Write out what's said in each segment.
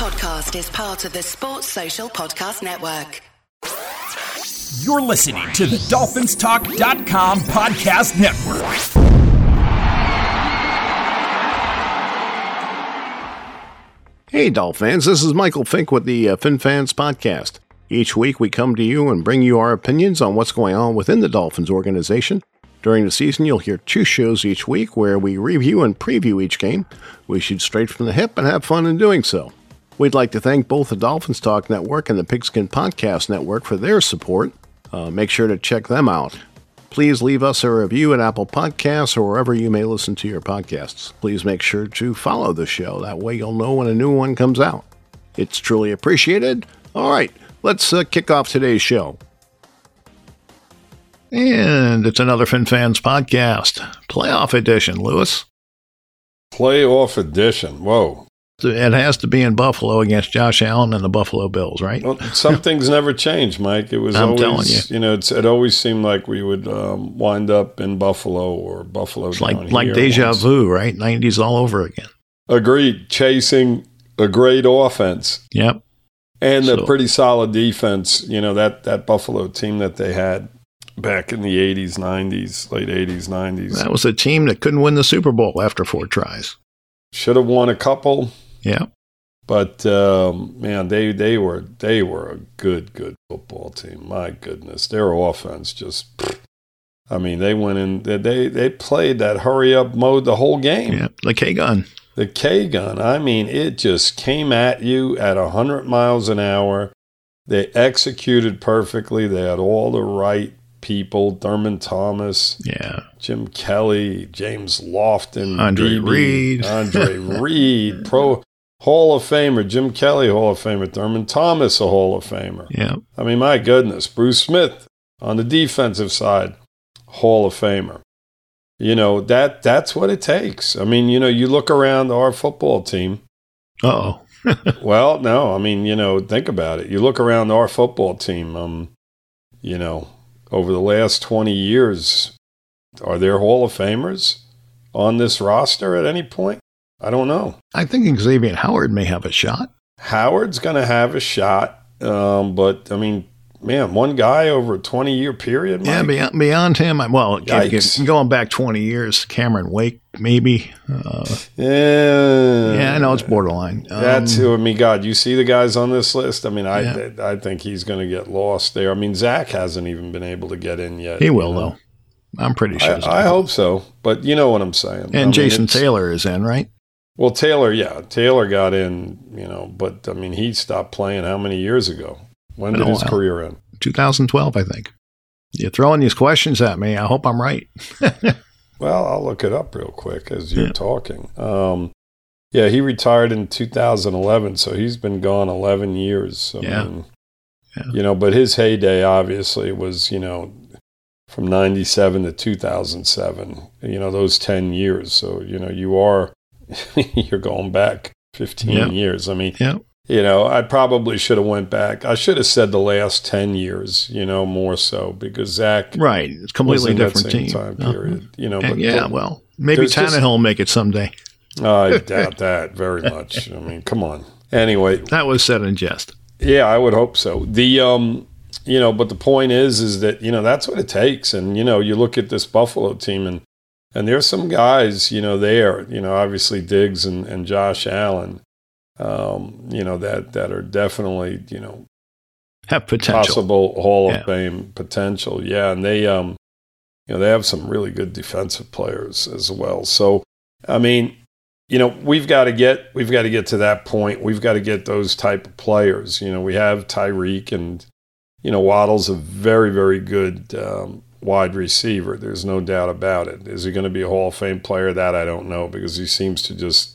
podcast is part of the Sports Social Podcast Network. You're listening to the DolphinsTalk.com podcast network. Hey, Dolphins, this is Michael Fink with the uh, FinFans Podcast. Each week we come to you and bring you our opinions on what's going on within the Dolphins organization. During the season, you'll hear two shows each week where we review and preview each game. We shoot straight from the hip and have fun in doing so. We'd like to thank both the Dolphins Talk Network and the Pigskin Podcast Network for their support. Uh, make sure to check them out. Please leave us a review at Apple Podcasts or wherever you may listen to your podcasts. Please make sure to follow the show. That way you'll know when a new one comes out. It's truly appreciated. All right, let's uh, kick off today's show. And it's another FinFans podcast, playoff edition, Louis. Playoff edition. Whoa. It has to be in Buffalo against Josh Allen and the Buffalo Bills, right? Well, some things never change, Mike. It was I'm always, telling you. you know, it's, it always seemed like we would um, wind up in Buffalo or Buffalo. It's like like deja once. vu, right? 90s all over again. Agreed. Chasing a great offense Yep. and a pretty solid defense. You know that that Buffalo team that they had back in the '80s, '90s, late '80s, '90s That was a team that couldn't win the Super Bowl after four tries. should have won a couple. Yeah. But um, man, they they were they were a good good football team. My goodness, their offense just. I mean, they went in. They they, they played that hurry up mode the whole game. Yeah. The K gun. The K gun. I mean, it just came at you at hundred miles an hour. They executed perfectly. They had all the right people. Thurman Thomas. Yeah. Jim Kelly, James Lofton, Andre BB, Reed. Andre Reed, Pro Hall of Famer, Jim Kelly, Hall of Famer, Thurman Thomas, a Hall of Famer. Yeah. I mean, my goodness, Bruce Smith on the defensive side, Hall of Famer. You know that that's what it takes. I mean, you know, you look around our football team. Uh oh. Well, no, I mean, you know, think about it. You look around our football team. Um, you know, over the last twenty years, are there Hall of Famers on this roster at any point? I don't know. I think Xavier Howard may have a shot. Howard's going to have a shot, um, but I mean, man, one guy over a twenty-year period. Yeah, beyond, beyond him, I- well, Yikes. going back 20 years, Cameron Wake, maybe. Uh, yeah, yeah, I know it's borderline. Um, That's who. I mean, God, you see the guys on this list. I mean, I Yeah. I think he's going to get lost there. I mean, Zach hasn't even been able to get in yet. He you will, know. though. I'm pretty sure. I, I hope so, but you know what I'm saying. And I mean, Jason Taylor is in, right? Well, Taylor, yeah, Taylor got in, you know, but I mean, he stopped playing how many years ago? When did his career end? 2012, I think. You're throwing these questions at me. I hope I'm right. Well, I'll look it up real quick as you're Yeah. talking. Um, yeah, he retired in 2011, so he's been gone 11 years. I Yeah. mean, Yeah. You know, but his heyday obviously was, you know, from 97 to 2007, you know, those 10 years. So, you know, you are, you're going back 15 Yeah. years. I mean, Yeah. you know, I probably should have went back. I should have said the last 10 years, you know, more so because Zach Right. It's completely different same team. time Uh-huh. period, you know. But yeah, but- well, maybe Tannehill will make it someday. I doubt that very much. I mean, come on. Anyway, That was said in jest. yeah, I would hope so. The um, you know, but the point is, is that you know that's what it takes. And you know, you look at this Buffalo team, and and there's some guys, you know, there, you know, obviously Diggs and, and Josh Allen, um, you know, that that are definitely, you know, Have potential. possible Hall Yeah. of Fame potential. Yeah, and they um you know, they have some really good defensive players as well. So, I mean, you know, we've got to get we've got to get to that point. We've got to get those type of players. You know, we have Tyreek and you know, Waddle's a very very good um, wide receiver. There's no doubt about it. Is he going to be a Hall of Fame player? That I don't know because he seems to just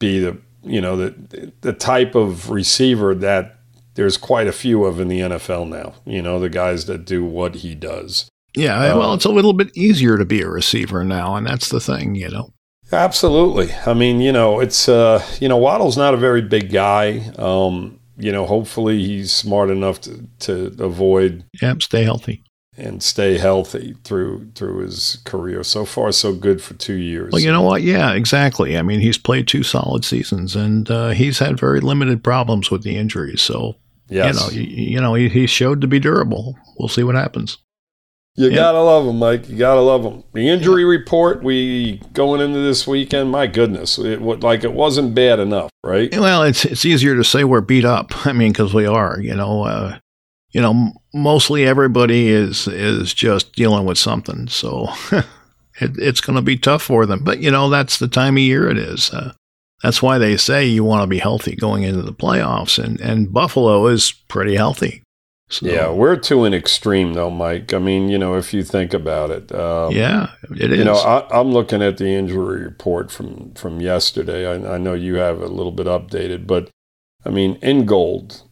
be the you know the the type of receiver that there's quite a few of in the NFL now. You know, the guys that do what he does. Yeah, well, Uh, it's a little bit easier to be a receiver now, and that's the thing, you know. Absolutely. I mean, you know, it's uh, you know, Waddle's not a very big guy. Um, you know, hopefully he's smart enough to to avoid Yep, stay healthy. And stay healthy through through his career. So far, so good for two years. Well, you know what? Yeah, exactly. I mean, he's played two solid seasons, and uh, he's had very limited problems with the injuries. So, yes. you know, you, you know, he, he showed to be durable. We'll see what happens. You Yeah. gotta love him, Mike. You gotta love him. The injury report we going into this weekend. My goodness, it wa- like it wasn't bad enough, right? Well, it's it's easier to say we're beat up. I mean, because we are. You know, uh, you know, mostly everybody is is just dealing with something. So it, it's going to be tough for them. But you know, that's the time of year it is. Uh, that's why they say you want to be healthy going into the playoffs, and and Buffalo is pretty healthy. So, Yeah, we're to an extreme though, Mike. I mean, you know, if you think about it, um, yeah, it is. You know, I, I'm looking at the injury report from from yesterday. I, I know you have a little bit updated, but I mean, Ingold,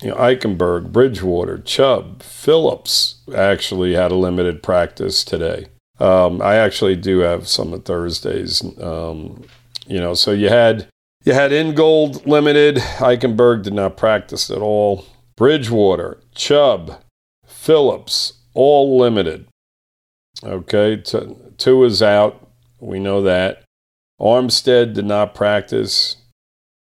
you know, Eichenberg, Bridgewater, Chubb, Phillips actually had a limited practice today. Um, I actually do have some of Thursdays. Um, you know, so you had you had Ingold limited. Eichenberg did not practice at all. Bridgewater, Chubb, Phillips, all limited. Okay, t- Tua is out. We know that. Armstead did not practice.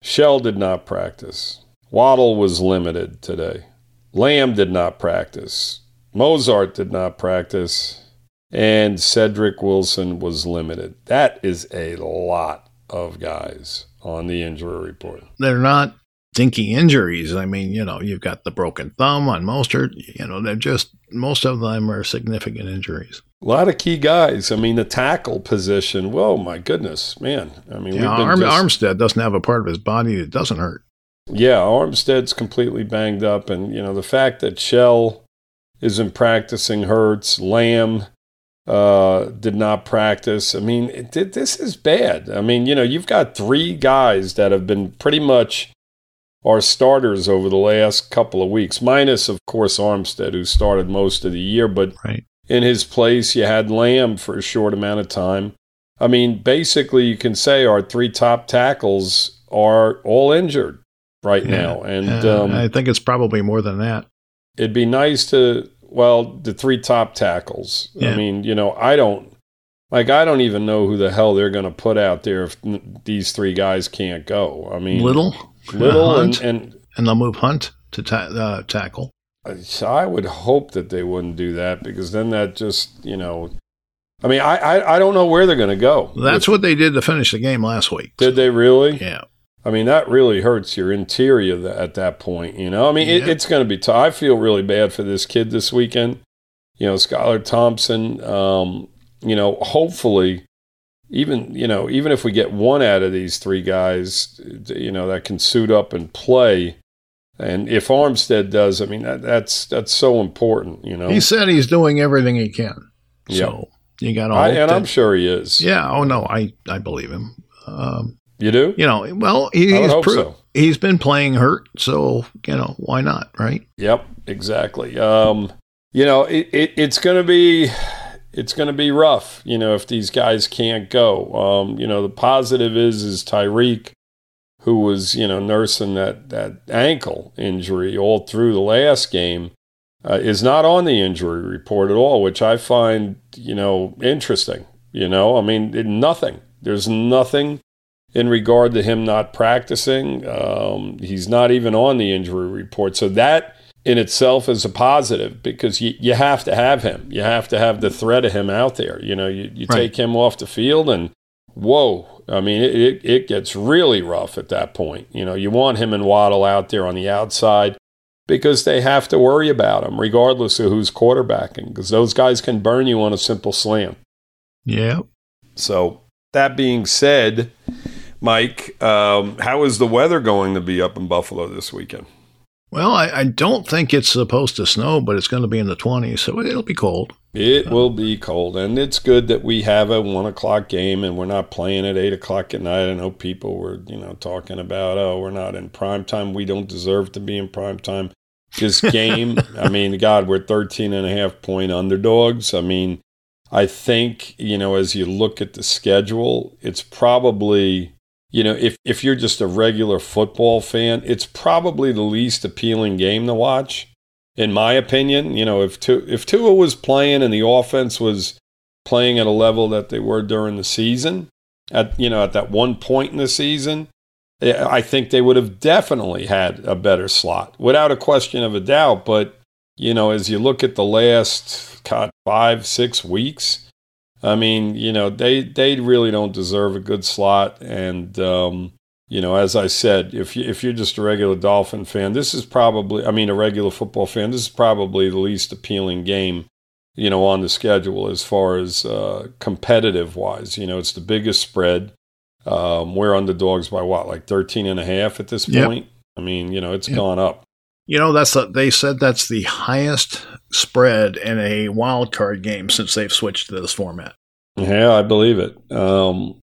Shell did not practice. Waddle was limited today. Lamb did not practice. Mostert did not practice. And Cedric Wilson was limited. That is a lot of guys on the injury report. they're not dinky injuries. I mean, you know, you've got the broken thumb on Mostert. You know, they're just most of them are significant injuries. A lot of key guys. I mean, the tackle position. Whoa, my goodness, man. I mean, Yeah, we've been Arm, just- Armstead doesn't have a part of his body that doesn't hurt. Yeah, Armstead's completely banged up, and you know the fact that Shell isn't practicing hurts. Lamb uh, did not practice. I mean, it, it- this is bad. I mean, you know, you've got three guys that have been pretty much our starters over the last couple of weeks, minus of course Armstead, who started most of the year, but Right. in his place, you had Lamb for a short amount of time. I mean, basically, you can say our three top tackles are all injured right Yeah. now, and Uh, um, I think it's probably more than that. it'd be nice to well the three top tackles. I mean, you know, I don't like I don't even know who the hell they're going to put out there if n- these three guys can't go. I mean, Little, little, uh, and, and and they'll move Hunt to ta- uh, tackle. I would hope that they wouldn't do that because then that just you know. I mean, I I, I don't know where they're going to go. That's what they did to finish the game last week. Did they really? Yeah. I mean, that really hurts your interior at that point. You know, I mean, it, it's going to be tough. I feel really bad for this kid this weekend. You know, Skylar Thompson. Um, you know, hopefully, even you know, even if we get one out of these three guys, you know, that can suit up and play. And if Armstead does, I mean, that, that's that's so important. You know, He said he's doing everything he can. Yeah. So you got to and that- I'm sure he is. Yeah. Oh no, I I believe him. Um, You do? you know, well, he, I he's proved. So. He's been playing hurt, so you know why not, right? Yep, exactly. Um, you know, it, it, it's going to be it's going to be rough. You know, if these guys can't go. Um, you know, the positive is is Tyreek, who was you know nursing that that ankle injury all through the last game, uh, is not on the injury report at all, which I find you know interesting. You know, I mean, nothing. There's nothing in regard to him not practicing. Um, he's not even on the injury report. So that in itself is a positive because you, you have to have him. You have to have the threat of him out there. You know, you, you Right. take him off the field and whoa. I mean, it, it, it gets really rough at that point. You know, you want him and Waddle out there on the outside because they have to worry about him regardless of who's quarterbacking because those guys can burn you on a simple slam. Yeah. So that being said, Mike, um, how is the weather going to be up in Buffalo this weekend? Well, I, I don't think it's supposed to snow, but it's going to be in the 20s, so it'll be cold. It will be cold, and it's good that we have a one o'clock game and we're not playing at eight o'clock at night. I know people were, you know, talking about, oh, we're not in prime time. We don't deserve to be in prime time. This game, I mean, God, we're 13 and a half point underdogs. I mean, I think, you know, as you look at the schedule, it's probably, you know, if, if you're just a regular football fan, it's probably the least appealing game to watch in my opinion. You know, if Tua, if Tua was playing and the offense was playing at a level that they were during the season, at you know at that one point in the season, eh, I think they would have definitely had a better slot, without a question of a doubt. But you know, as you look at the last God, five six weeks, I mean, you know, they they really don't deserve a good slot, and um, you know, as I said, if you if you're just a regular Dolphin fan, this is probably, I mean, a regular football fan, this is probably the least appealing game, you know, on the schedule as far as uh, competitive wise. You know, it's the biggest spread. Um, we're underdogs by what, like 13 and a half at this point? I mean, you know, it's yep. gone up. You know, that's a, they said that's the highest spread in a wild card game since they've switched to this format. Yeah, I believe it. Um,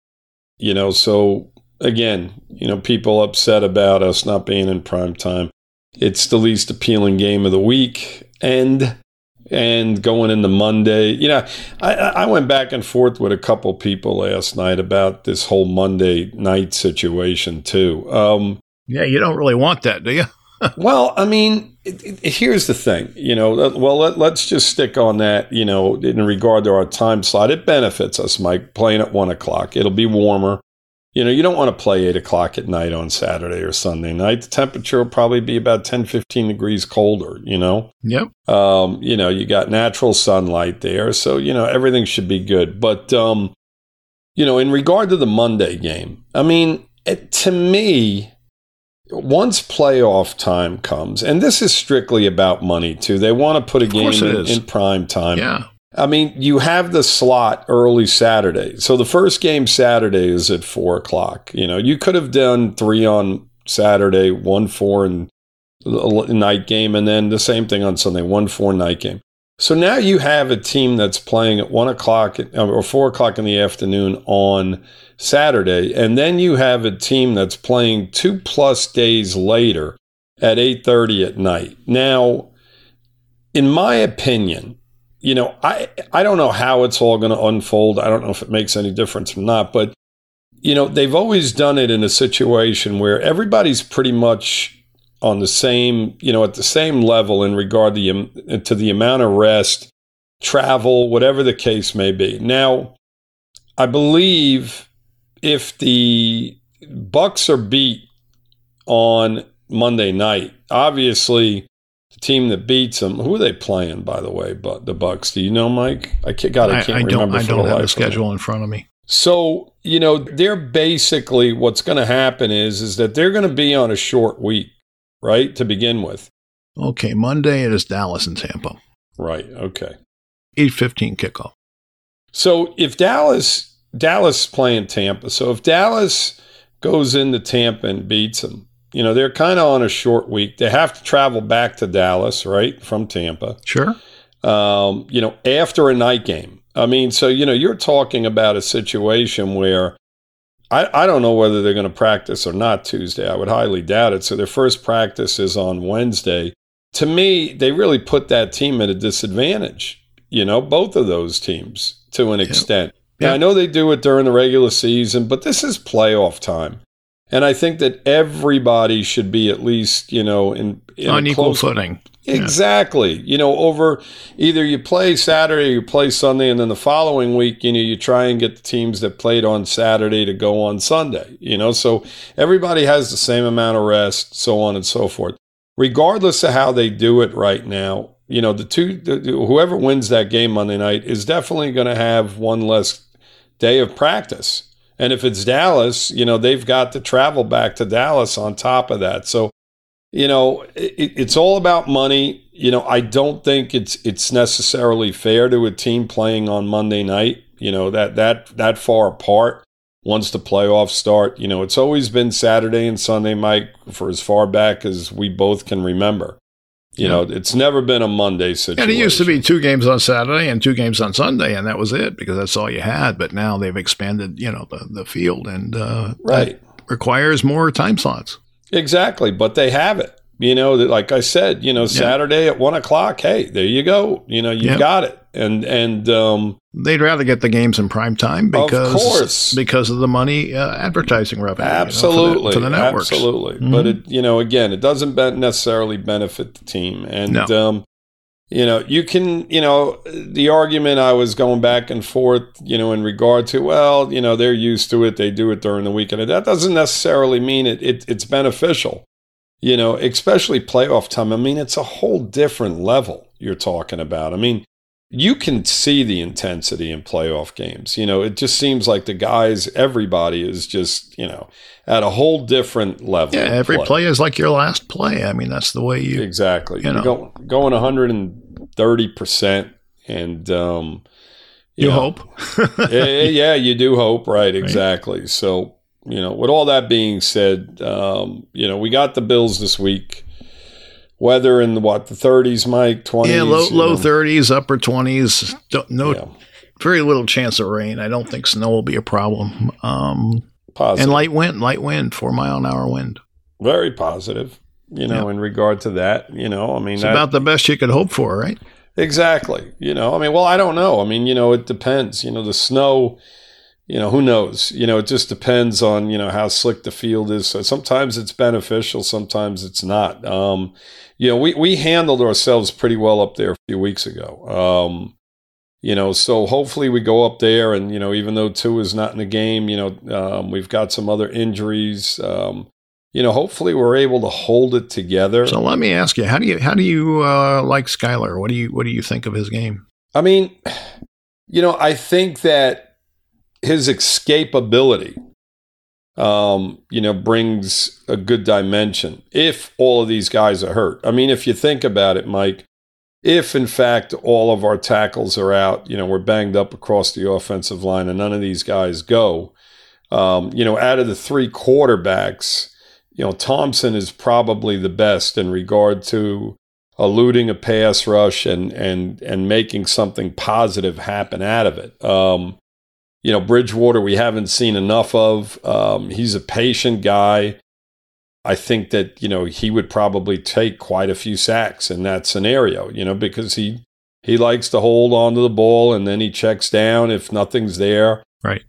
you know, so again, you know, people upset about us not being in prime time. It's the least appealing game of the week, and and going into Monday, you know, I, I went back and forth with a couple people last night about this whole Monday night situation too. Um, yeah, you don't really want that, do you? Well, I mean, it, it, here's the thing, you know. Well, let, us just stick on that, you know, in regard to our time slot. It benefits us, Mike, playing at one o'clock. It'll be warmer. You know, you don't want to play eight o'clock at night on Saturday or Sunday night. The temperature will probably be about 10, 15 degrees colder, you know? Yep. Um, you know, you got natural sunlight there. So, you know, everything should be good. But, um, you know, in regard to the Monday game, I mean, it, to me, once playoff time comes, and this is strictly about money too, they want to put a game in, in, prime time. Yeah. I mean, you have the slot early Saturday. So the first game Saturday is at four o'clock. You know, you could have done three on Saturday, one four and uh, night game, and then the same thing on Sunday, one four night game. So now you have a team that's playing at one o'clock uh, or four o'clock in the afternoon on Saturday, and then you have a team that's playing two plus days later at eight thirty at night. Now, in my opinion, you know, I I don't know how it's all going to unfold. I don't know if it makes any difference or not, but you know, they've always done it in a situation where everybody's pretty much on the same, you know, at the same level in regard to the, to the amount of rest, travel, whatever the case may be. Now, I believe if the Bucs are beat on Monday night, obviously the team that beats them. Who are they playing, by the way? But the Bucs. Do you know, Mike? I can't. God, I can't I, I remember. Don't, I don't have the schedule in front of me. So you know, they're basically what's going to happen is is that they're going to be on a short week, right? To begin with. Okay, Monday it is Dallas and Tampa. Right. Okay. Eight fifteen kickoff. So if Dallas Dallas playing Tampa, so if Dallas goes into Tampa and beats them, you know, they're kind of on a short week. They have to travel back to Dallas, right, from Tampa. Sure. Um, you know, after a night game. I mean, so, you know, you're talking about a situation where I, I don't know whether they're going to practice or not Tuesday. I would highly doubt it. So their first practice is on Wednesday. To me, they really put that team at a disadvantage, you know, both of those teams to an extent. Yeah. Now, I know they do it during the regular season, but this is playoff time. And I think that everybody should be at least, you know, in, in on equal footing. Exactly. Yeah. You know, over either you play Saturday, you play Sunday, and then the following week, you know, you try and get the teams that played on Saturday to go on Sunday. You know, so everybody has the same amount of rest, so on and so forth. Regardless of how they do it right now, you know, the two, the, whoever wins that game Monday night is definitely going to have one less day of practice and if it's Dallas, you know, they've got to travel back to Dallas on top of that. So, you know, it, it's all about money. You know, I don't think it's it's necessarily fair to a team playing on Monday night. You know that that that far apart. Once the playoffs start, you know, it's always been Saturday and Sunday, Mike, for as far back as we both can remember. You know, it's never been a Monday situation. And it used to be two games on Saturday and two games on Sunday, and that was it because that's all you had. But now they've expanded, you know, the, the field and uh, right requires more time slots. Exactly, but they have it. You know, like I said, you know, Saturday at one o'clock. Hey, there you go. You know, you yep. got it. And and um, they'd rather get the games in prime time because of course. because of the money uh, advertising revenue. Absolutely, you know, for, the, for, the, networks. Absolutely, mm-hmm. but it you know again it doesn't necessarily benefit the team, and no. um, you know you can you know the argument I was going back and forth you know in regard to well you know they're used to it they do it during the weekend that doesn't necessarily mean it, it it's beneficial you know, especially playoff time. I mean, it's a whole different level you're talking about. I mean, you can see the intensity in playoff games. You know, it just seems like the guys, everybody is just, you know, at a whole different level. Yeah, every play. play. is like your last play. I mean, that's the way you exactly. You know, go, going 130 percent, and um, you, you know, hope. yeah, yeah, you do hope, right? Exactly. Right. So you know, with all that being said, um, you know, we got the Bills this week. Weather in the what the 30s, Mike, 20s. Yeah, low low 30s, upper 20s. No, yeah. very little chance of rain. I don't think snow will be a problem. Um, positive. And light wind, light wind, four mile an hour wind. Very positive. You know, yeah. in regard to that, you know, I mean, it's that, about the best you could hope for, right? Exactly. You know, I mean, well, I don't know. I mean, you know, it depends. You know, the snow you know, who knows? You know, it just depends on, you know, how slick the field is. So sometimes it's beneficial, sometimes it's not. Um, you know, we, we handled ourselves pretty well up there a few weeks ago. Um, you know, so hopefully we go up there and, you know, even though Tua is not in the game, you know, um, we've got some other injuries. Um, you know, hopefully we're able to hold it together. So let me ask you, how do you, how do you, uh, like Skylar? What do you, what do you think of his game? I mean, you know, I think that, his escapability, um, you know, brings a good dimension if all of these guys are hurt. I mean, if you think about it, Mike, if in fact all of our tackles are out, you know, we're banged up across the offensive line and none of these guys go, um, you know, out of the three quarterbacks, you know, Thompson is probably the best in regard to eluding a pass rush and and and making something positive happen out of it. Um, you know, Bridgewater, we haven't seen enough of. Um, he's a patient guy. I think that, you know, he would probably take quite a few sacks in that scenario, you know, because he he likes to hold on to the ball and then he checks down if nothing's there. Right.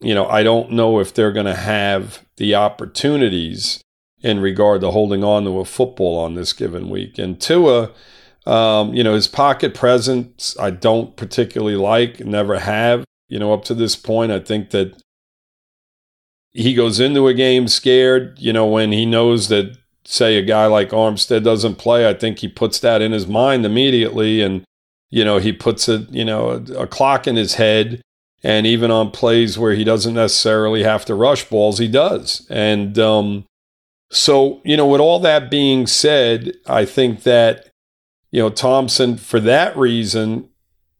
You know, I don't know if they're going to have the opportunities in regard to holding on to a football on this given week. And Tua, um, you know, his pocket presence, I don't particularly like, never have you know, up to this point. I think that he goes into a game scared, you know, when he knows that, say, a guy like Armstead doesn't play. I think he puts that in his mind immediately. And, you know, he puts a, you know, a, a clock in his head. And even on plays where he doesn't necessarily have to rush balls, he does. And um, so, you know, with all that being said, I think that, you know, Thompson, for that reason,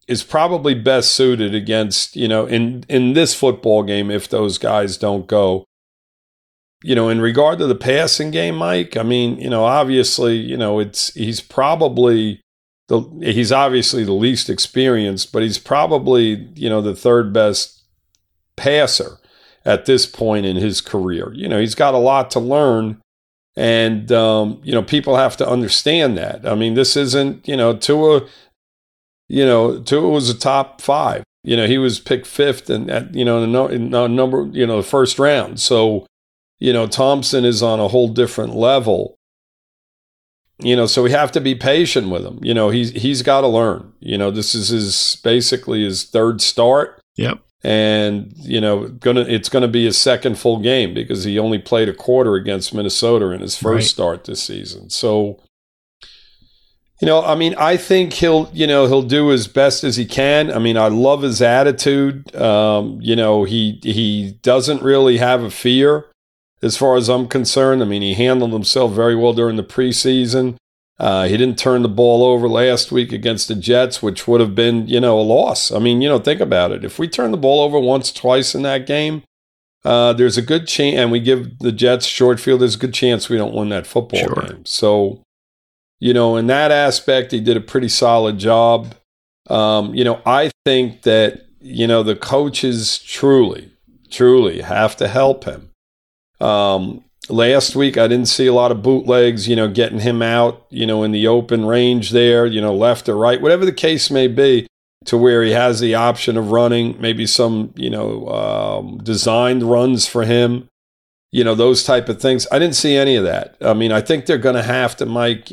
is probably best suited against, you know, in in this football game if those guys don't go. You know, in regard to the passing game, Mike, I mean, you know, obviously, you know, it's he's probably the he's obviously the least experienced, but he's probably, you know, the third best passer at this point in his career. You know, he's got a lot to learn. And um, you know, people have to understand that. I mean, this isn't, you know, Tua you know, Tua was a top five. You know, he was picked fifth and at you know in the number you know the first round. So, you know, Thompson is on a whole different level. You know, so we have to be patient with him. You know, he's he's got to learn. You know, this is his basically his third start. Yep. And you know, gonna it's gonna be his second full game because he only played a quarter against Minnesota in his first right. start this season. So, you know, I mean, I think he'll, you know, he'll do as best as he can. I mean, I love his attitude. Um, you know, he he doesn't really have a fear, as far as I'm concerned. I mean, he handled himself very well during the preseason. Uh, he didn't turn the ball over last week against the Jets, which would have been, you know, a loss. I mean, you know, think about it. If we turn the ball over once, twice in that game, uh, there's a good chance, and we give the Jets short field, there's a good chance we don't win that football sure. game. So, you know, in that aspect, he did a pretty solid job. Um, you know, I think that, you know, the coaches truly, truly have to help him. Um, last week I didn't see a lot of bootlegs, you know, getting him out, you know, in the open range there, you know, left or right, whatever the case may be, to where he has the option of running, maybe some, you know, um, designed runs for him, you know, those type of things. I didn't see any of that. I mean, I think they're going to have to, Mike,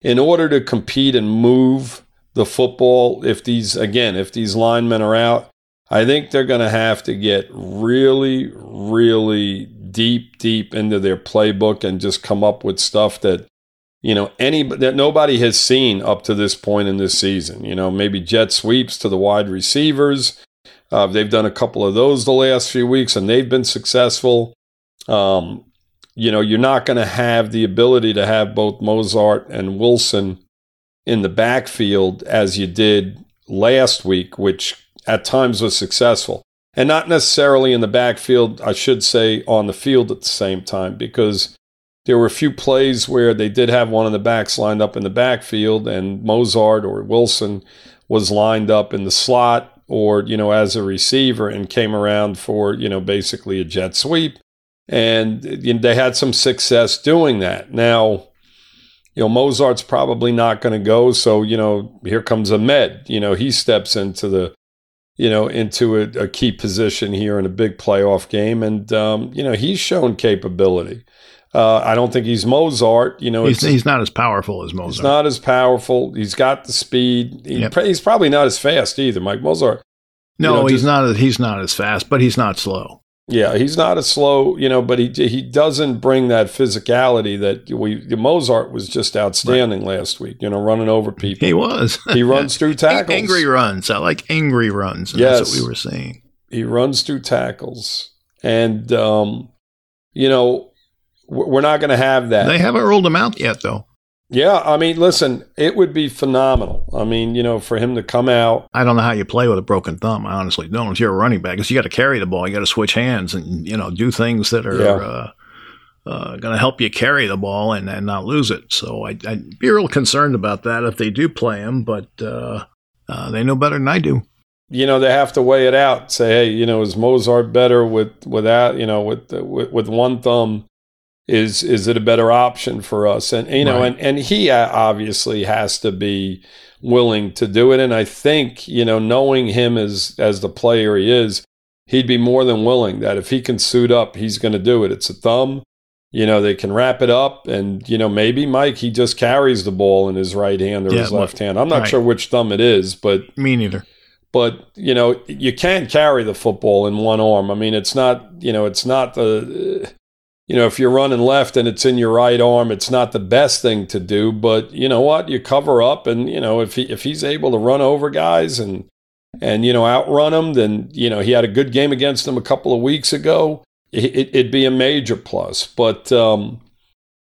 in order to compete and move the football, if these, again, if these linemen are out, I think they're going to have to get really, really deep, deep into their playbook and just come up with stuff that you know any that nobody has seen up to this point in this season. You know, maybe jet sweeps to the wide receivers. Uh, they've done a couple of those the last few weeks, and they've been successful. Um, you know, you're not going to have the ability to have both Mostert and Wilson in the backfield as you did last week, which at times was successful. And not necessarily in the backfield, I should say on the field at the same time, because there were a few plays where they did have one of the backs lined up in the backfield, and Mostert or Wilson was lined up in the slot or, you know, as a receiver and came around for, you know, basically a jet sweep. And you know, they had some success doing that. Now, you know, Mostert's probably not going to go. So, you know, here comes Ahmed. You know, he steps into the you know, into a, a, key position here in a big playoff game. And, um, you know, he's shown capability. Uh, I don't think he's Mostert. You know, he's, he's, not as powerful as Mostert. He's not as powerful. He's got the speed. He, yep. He's probably not as fast either, Mike Mostert. No, you know, he's just, not. He's not as fast, but he's not slow. Yeah, he's not a slow, you know, but he he doesn't bring that physicality that we Mostert was just outstanding right. last week. You know, running over people. He was. he runs through tackles. Angry runs. I like angry runs. yes, that's what we were saying. He runs through tackles, and um, you know, we're not going to have that. They haven't rolled him out yet, though. Yeah, I mean, listen, it would be phenomenal. I mean, you know, for him to come out. I don't know how you play with a broken thumb. I honestly don't. If you're a running back, because you got to carry the ball, you got to switch hands, and you know, do things that are yeah. uh, uh, going to help you carry the ball and, and not lose it. So I, would be real concerned about that if they do play him, but uh, uh, they know better than I do. You know, they have to weigh it out. Say, hey, you know, is Mostert better with without you know with with, with one thumb? Is is it a better option for us? And you know, right. and and he uh, obviously has to be willing to do it. And I think you know, knowing him as as the player he is, he'd be more than willing that if he can suit up, he's going to do it. It's a thumb. You know, they can wrap it up, and you know, maybe Mike he just carries the ball in his right hand or yeah, his left hand. I'm not right. sure which thumb it is, but me neither but you know you can't carry the football in one arm i mean it's not you know it's not the you know, if you're running left and it's in your right arm, it's not the best thing to do. But you know what? You cover up, and you know if he if he's able to run over guys and and you know outrun them, then you know he had a good game against them a couple of weeks ago. It, would be a major plus. But um,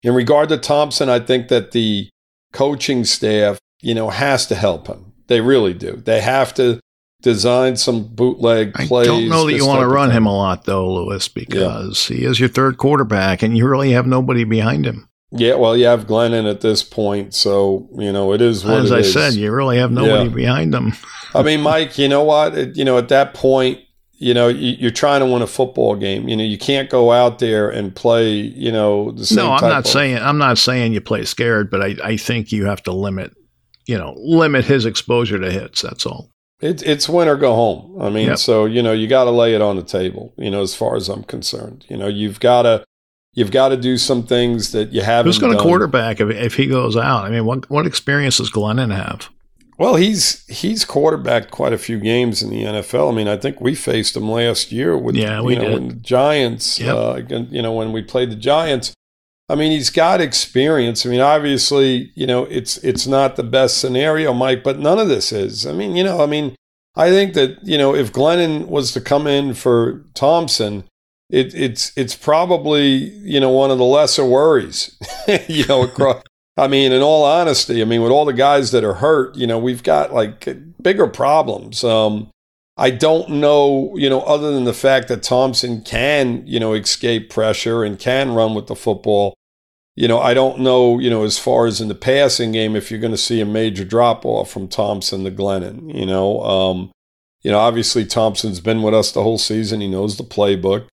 in regard to Thompson, I think that the coaching staff, you know, has to help him. They really do. They have to design some bootleg plays. I don't know that you want to run him a lot, though, Louis, because yeah. he is your third quarterback, and you really have nobody behind him. Yeah, well, you have Glennon at this point, so you know it is what As I is. said, you really have nobody yeah. behind them. I mean, Mike, you know what? It, you know, at that point, you know, you, are trying to win a football game. You know, you can't go out there and play. You know, the same. No, I'm not of, saying I'm not saying you play scared, but I, I think you have to limit, you know, limit his exposure to hits. That's all. It's it's win or go home. I mean, yep. so you know you got to lay it on the table. You know, as far as I'm concerned, you know you've got to you've got to do some things that you haven't. Who's going to quarterback if, if he goes out? I mean, what what experience does Glennon have? Well, he's he's quarterbacked quite a few games in the NFL. I mean, I think we faced him last year with yeah, we you know, did. When the Giants. Yep. Uh, you know, when we played the Giants. I mean, he's got experience. I mean, obviously, you know, it's it's not the best scenario, Mike, but none of this is. I mean, you know, I mean, I think that you know if Glennon was to come in for Thompson, it, it's it's probably you know one of the lesser worries. you know, across. I mean, in all honesty, I mean, with all the guys that are hurt, you know, we've got like bigger problems. Um, I don't know, you know, other than the fact that Thompson can, you know, escape pressure and can run with the football. You know, I don't know, you know, as far as in the passing game, if you're going to see a major drop off from Thompson to Glennon. You know, um, you know, obviously Thompson's been with us the whole season. He knows the playbook.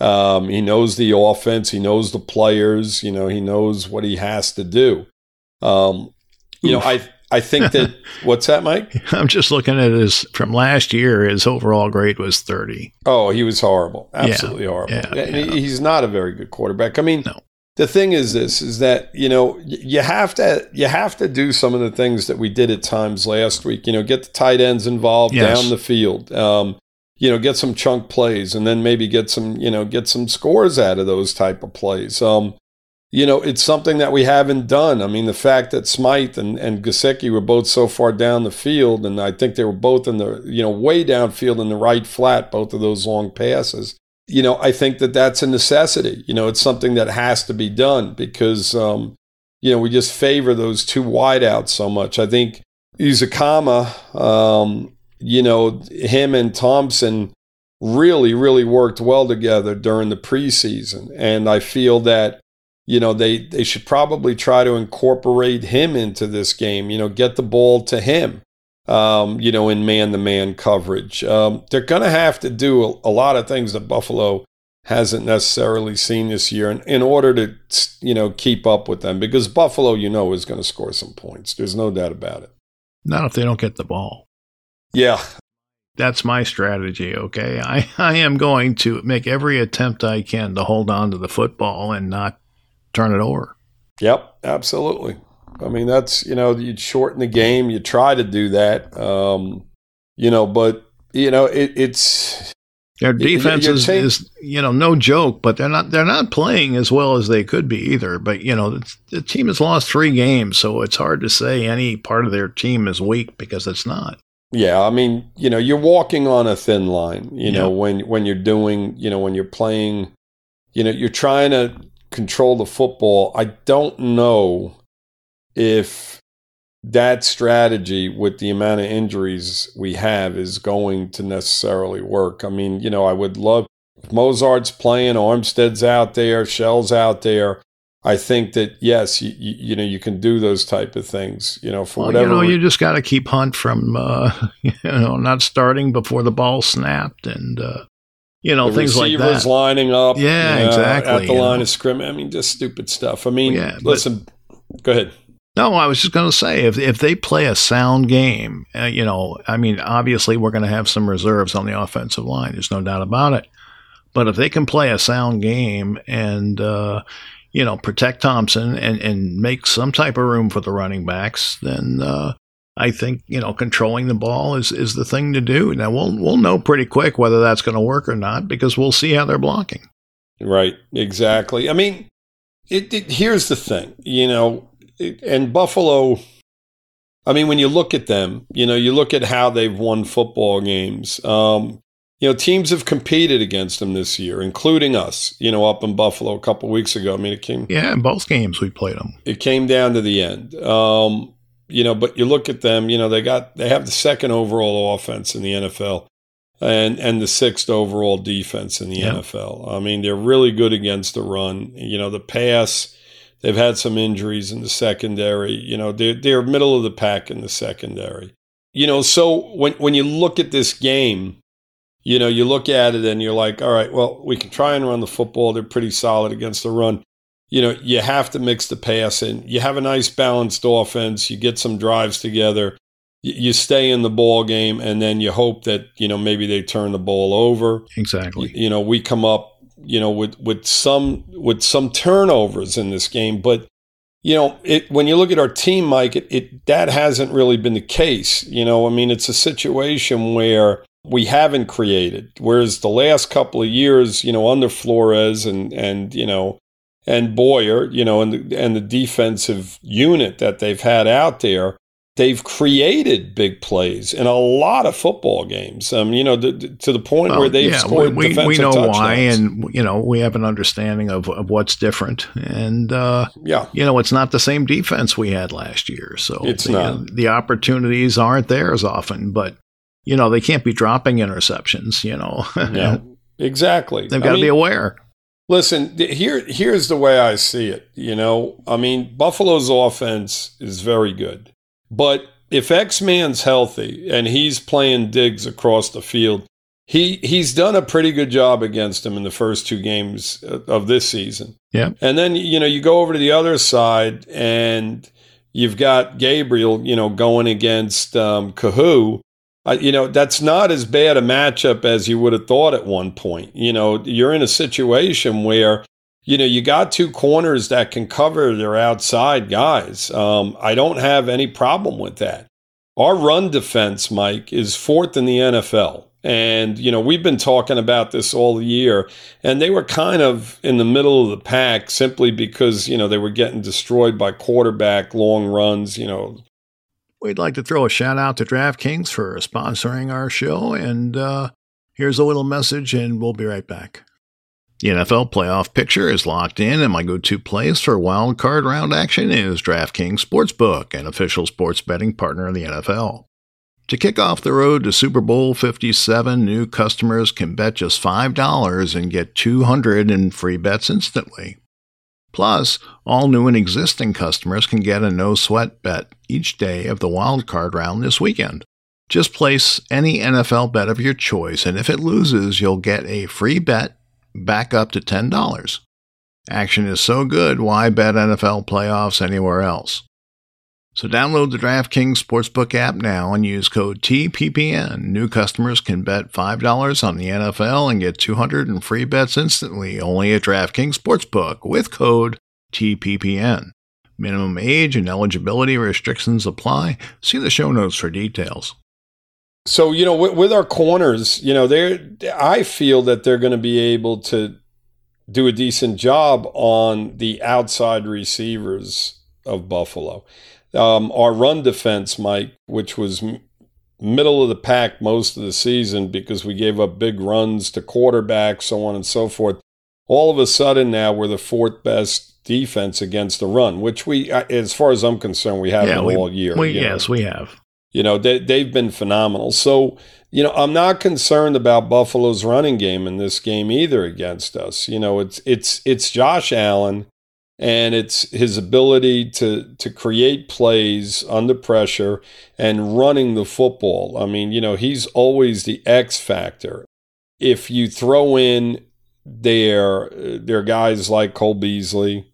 Um, he knows the offense. He knows the players. You know, he knows what he has to do. Um, you Oof. know, I I think that what's that, Mike? I'm just looking at his from last year. His overall grade was 30. Oh, he was horrible, absolutely yeah, horrible. Yeah, yeah. He's not a very good quarterback. I mean, no. The thing is this: is that you know you have to you have to do some of the things that we did at times last week. You know, get the tight ends involved yes. down the field. Um, you know, get some chunk plays, and then maybe get some you know get some scores out of those type of plays. Um, you know, it's something that we haven't done. I mean, the fact that Smythe and, and Gesicki were both so far down the field, and I think they were both in the, you know, way downfield in the right flat, both of those long passes. You know, I think that that's a necessity. You know, it's something that has to be done because, um, you know, we just favor those two wideouts so much. I think Ezukanma, um, you know, him and Thompson really, really worked well together during the preseason. And I feel that, you know, they, they should probably try to incorporate him into this game, you know, get the ball to him, um, you know, in man to man coverage. Um, they're going to have to do a, a, lot of things that Buffalo hasn't necessarily seen this year in, in order to, you know, keep up with them because Buffalo, you know, is going to score some points. There's no doubt about it. Not if they don't get the ball. Yeah, that's my strategy, okay? I, I am going to make every attempt I can to hold on to the football and not turn it over. Yep, absolutely. I mean, that's you know, you'd shorten the game. You try to do that, um, you know, but you know, it, it's their defense is, is, you know no joke, but they're not they're not playing as well as they could be either. But you know, the, the team has lost three games, so it's hard to say any part of their team is weak because it's not. Yeah, I mean, you know, you're walking on a thin line. You know, when when you're doing, you know, when you're playing, you know, you're trying to control the football. I don't know if that strategy with the amount of injuries we have is going to necessarily work. I mean, you know, I would love if Mostert's playing, Armstead's out there, Shell's out there. I think that yes, you, you, you know you can do those type of things. You know, for well, whatever. You know, you just got to keep Hunt from uh, you know not starting before the ball snapped, and uh, you know, the things like that. Receivers lining up, yeah, you know, exactly, at the line know. of scrimmage. I mean, just stupid stuff. I mean, yeah, listen, but, go ahead. No, I was just going to say if if they play a sound game, uh, you know, I mean, obviously we're going to have some reserves on the offensive line. There's no doubt about it. But if they can play a sound game and uh, you know protect Thompson and and make some type of room for the running backs, then uh, I think you know controlling the ball is is the thing to do. Now we'll we'll know pretty quick whether that's going to work or not because we'll see how they're blocking. Right, exactly. I mean, it, it, here's the thing, you know, and Buffalo. I mean, when you look at them, you know, you look at how they've won football games. Um, you know, teams have competed against them this year, including us. You know, up in Buffalo a couple weeks ago. I mean, it came. Yeah, in both games we played them. It came down to the end. Um, you know, but you look at them, you know, they got they have the second overall offense in the NFL and and the sixth overall defense in the yeah. NFL. I mean, they're really good against the run. You know, the pass, they've had some injuries in the secondary. You know, they're they're middle of the pack in the secondary. You know, so when when you look at this game, you know, you look at it and you're like, all right, well, we can try and run the football. They're pretty solid against the run you know, you have to mix the pass in. You have a nice balanced offense. You get some drives together. You stay in the ball game, and then you hope that you know maybe they turn the ball over. Exactly. You, you know, we come up, you know, with with some with some turnovers in this game, but you know, it, when you look at our team, Mike, it, it that hasn't really been the case. You know, I mean, it's a situation where we haven't created. Whereas the last couple of years, you know, under Flores and and you know and Boyer, you know, and the, and the defensive unit that they've had out there, they've created big plays in a lot of football games. Um, you know, to, to the point well, where they've yeah, scored we, we, we know touchdowns. why, and you know, we have an understanding of, of what's different. And uh, yeah, you know, it's not the same defense we had last year, so it's the, not. the opportunities aren't there as often, but. You know, they can't be dropping interceptions, you know. yeah, exactly. They've got to be aware. Listen, here here's the way I see it. You know, I mean, Buffalo's offense is very good, but if X Man's healthy and he's playing Diggs across the field, he he's done a pretty good job against him in the first two games of this season. Yeah. And then you know you go over to the other side and you've got Gabriel, you know, going against um, Kohou. Uh, you know that's not as bad a matchup as you would have thought at one point. You know you're in a situation where you know you got two corners that can cover their outside guys. Um, I don't have any problem with that. Our run defense, Mike, is fourth in the NFL. And, you know, we've been talking about this all year, and they were kind of in the middle of the pack simply because, you know, they were getting destroyed by quarterback long runs, you know. We'd like to throw a shout out to DraftKings for sponsoring our show. And uh, here's a little message, and we'll be right back. The NFL playoff picture is locked in, and my go to place for wild card round action is DraftKings Sportsbook, an official sports betting partner of the NFL. To kick off the road to Super Bowl 57, new customers can bet just $5 and get 200 in free bets instantly. Plus, all new and existing customers can get a no sweat bet each day of the wildcard round this weekend. Just place any NFL bet of your choice, and if it loses, you'll get a free bet back up to $10. Action is so good, why bet NFL playoffs anywhere else? So download the DraftKings Sportsbook app now and use code TPPN. New customers can bet $5 on the NFL and get 200 in free bets instantly only at DraftKings Sportsbook with code TPPN. Minimum age and eligibility restrictions apply. See the show notes for details. So, you know, with, with our corners, you know, they I feel that they're going to be able to do a decent job on the outside receivers of Buffalo um, our run defense, Mike, which was m- middle of the pack most of the season because we gave up big runs to quarterbacks, so on and so forth. All of a sudden now we're the fourth best defense against the run, which we, uh, as far as I'm concerned, we have yeah, we, all year. We, yes, know. we have. You know, they, they've been phenomenal. So, you know, I'm not concerned about Buffalo's running game in this game either against us. You know, it's it's it's Josh Allen and it's his ability to to create plays under pressure and running the football. I mean, you know, he's always the X factor. If you throw in their their guys like Cole Beasley,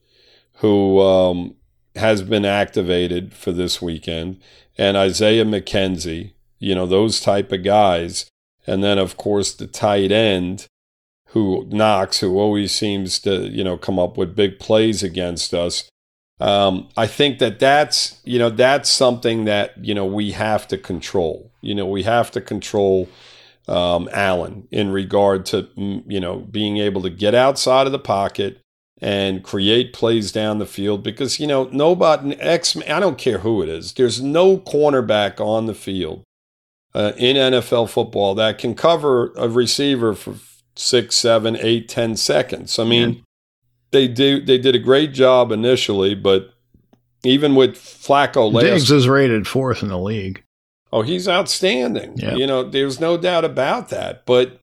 who um, has been activated for this weekend, and Isaiah McKenzie, you know, those type of guys, and then of course the tight end who Knox, who always seems to you know come up with big plays against us. Um, I think that that's you know that's something that you know we have to control. You know we have to control um, Allen in regard to mm, you know being able to get outside of the pocket and create plays down the field because you know nobody X I don't care who it is. There's no cornerback on the field uh, in NFL football that can cover a receiver for six, seven, eight, ten seconds. I mean, yeah. they do they did a great job initially, but even with Flacco last, Diggs is rated fourth in the league. Oh, he's outstanding. Yeah. You know, there's no doubt about that. But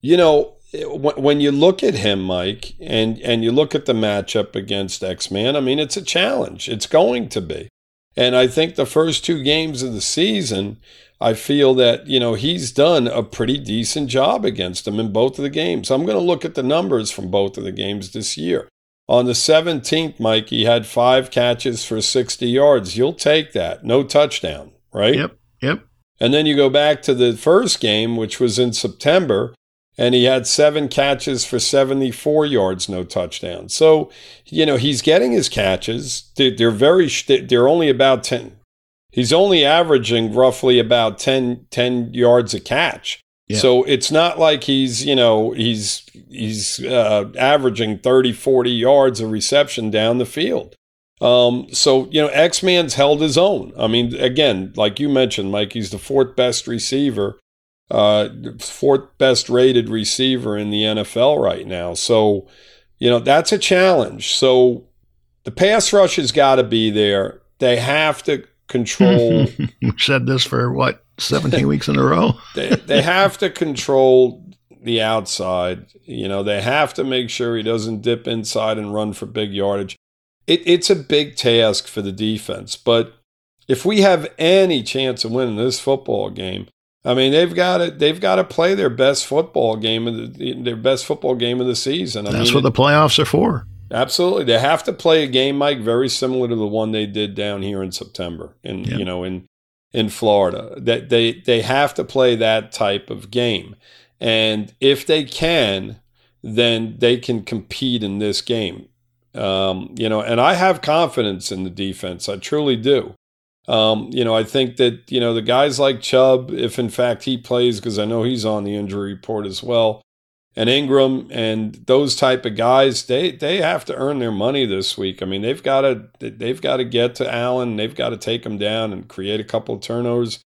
you know, when you look at him, Mike, and and you look at the matchup against X Man, I mean, it's a challenge. It's going to be. And I think the first two games of the season, I feel that, you know, he's done a pretty decent job against them in both of the games. I'm going to look at the numbers from both of the games this year. On the 17th, Mike, he had five catches for 60 yards. You'll take that. No touchdown, right? Yep. Yep. And then you go back to the first game, which was in September, and he had seven catches for 74 yards, no touchdown. So, you know, he's getting his catches. They're very, they're only about 10, he's only averaging roughly about 10, 10 yards a catch. Yeah. So it's not like he's, you know, he's he's uh, averaging 30, 40 yards of reception down the field. Um, so, you know, X Man's held his own. I mean, again, like you mentioned, Mike, he's the fourth best receiver, uh, fourth best rated receiver in the NFL right now. So, you know, that's a challenge. So the pass rush has got to be there. They have to control. we said this for what, 17 weeks in a row? they, they have to control the outside. You know, they have to make sure he doesn't dip inside and run for big yardage. It, it's a big task for the defense, but if we have any chance of winning this football game, I mean, they've got to they've got to play their best football game of the their best football game of the season. I That's mean, what the playoffs are for. Absolutely, they have to play a game, Mike, very similar to the one they did down here in September, and Yep. you know, in in Florida. That they they have to play that type of game, and if they can, then they can compete in this game. Um, you know, and I have confidence in the defense. I truly do. Um, you know, I think that you know the guys like Chubb, if in fact he plays, because I know he's on the injury report as well and Ingram and those type of guys, they they have to earn their money this week. I mean, they've got to they've got to get to Allen, they've got to take him down and create a couple of turnovers.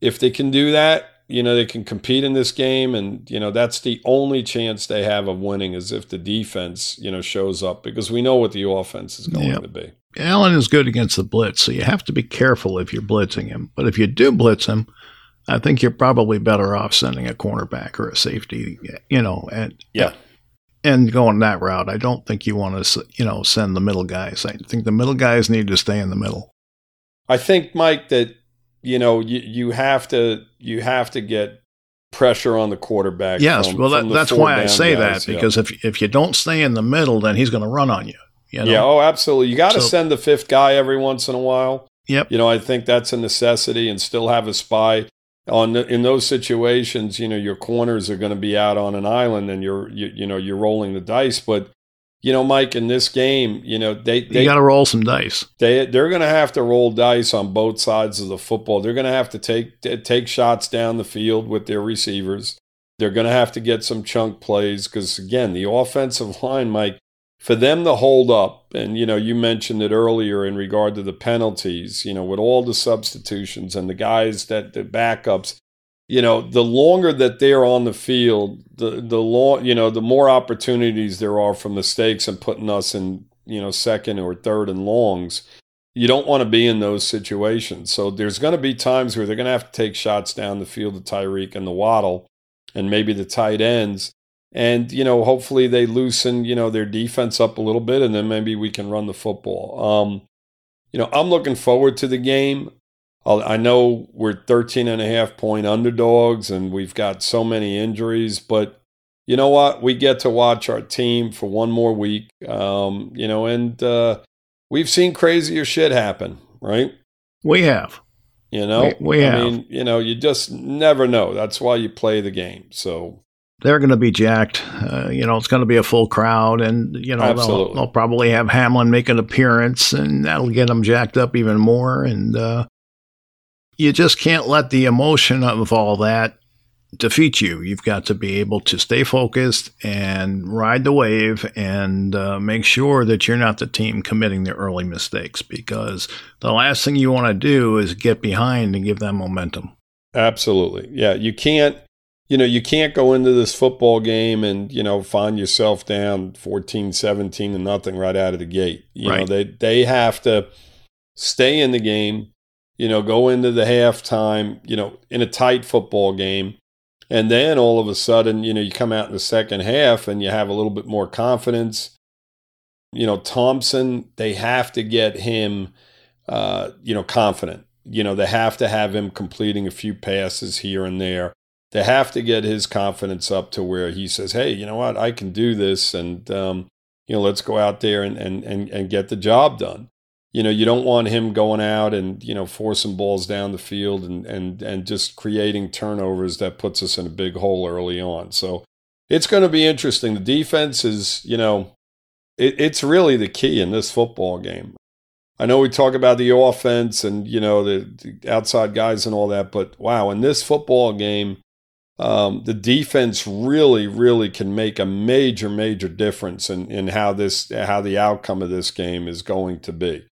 If they can do that, you know, they can compete in this game and you know, that's the only chance they have of winning is if the defense, you know, shows up because we know what the offense is going Yep. to be. Allen is good against the blitz, so you have to be careful if you're blitzing him. But if you do blitz him, I think you're probably better off sending a cornerback or a safety, you know, and Yeah. and going that route. I don't think you want to, you know, send the middle guys. I think the middle guys need to stay in the middle. I think, Mike, that you know you, you have to you have to get pressure on the quarterback. Yes, from- well, that, that's why I say guys, that yeah. because if if you don't stay in the middle, then he's going to run on you. You know? yeah, oh, absolutely. You got to So- send the fifth guy every once in a while. Yep. You know, I think that's a necessity, and still have a spy on the, in those situations. You know, your corners are going to be out on an island, and you're you, you know you're rolling the dice. But you know, Mike, in this game, you know they you they got to roll some dice. they they're going to have to roll dice on both sides of the football. They're going to have to take take shots down the field with their receivers. They're going to have to get some chunk plays because again, the offensive line, Mike, for them to hold up, and you know, you mentioned it earlier in regard to the penalties. You know, with all the substitutions and the guys that the backups. You know, the longer that they're on the field, the the long, you know, the more opportunities there are for mistakes and putting us in, you know, second or third and longs you don't want to be in those situations. So there's going to be times where they're going to have to take shots down the field to Tyreek and the Waddle and maybe the tight ends. And, you know, hopefully they loosen, you know, their defense up a little bit and then maybe we can run the football. Um, you know, I'm looking forward to the game. I'll- I know we're 13 and a half point underdogs and we've got so many injuries, but you know what? We get to watch our team for one more week. Um, you know, and, uh, we've seen crazier shit happen, right? We have. You know, We- we I have. mean, you know, you just never know. That's why you play the game. So, They're going to be jacked. Uh, you know, it's going to be a full crowd, and you know they'll, they'll probably have Hamlin make an appearance, and that'll get them jacked up even more. And uh, you just can't let the emotion of all that defeat you. You've got to be able to stay focused and ride the wave, and uh, make sure that you're not the team committing the early mistakes, because the last thing you want to do is get behind and give them momentum. absolutely. Yeah, you can't, you know, you can't go into this football game and, you know, find yourself down 14, 17 and nothing right out of the gate. You know, they they have to stay in the game, you know, go into the halftime, you know, in a tight football game. And then all of a sudden, you know, you come out in the second half and you have a little bit more confidence. You know, Thompson, they have to get him, uh, you know, confident. You know, they have to have him completing a few passes here and there. They have to get his confidence up to where he says, hey, you know what, I can do this. And, um, you know, let's go out there and, and, and, and get the job done you know, you don't want him going out and, you know, forcing balls down the field and, and, and just creating turnovers that puts us in a big hole early on. So it's going to be interesting. The defense is, you know, it, it's really the key in this football game. I know we talk about the offense and, you know, the, the outside guys and all that, but wow, in this football game, um, the defense really, really can make a major, major difference in, in how this, how the outcome of this game is going to be.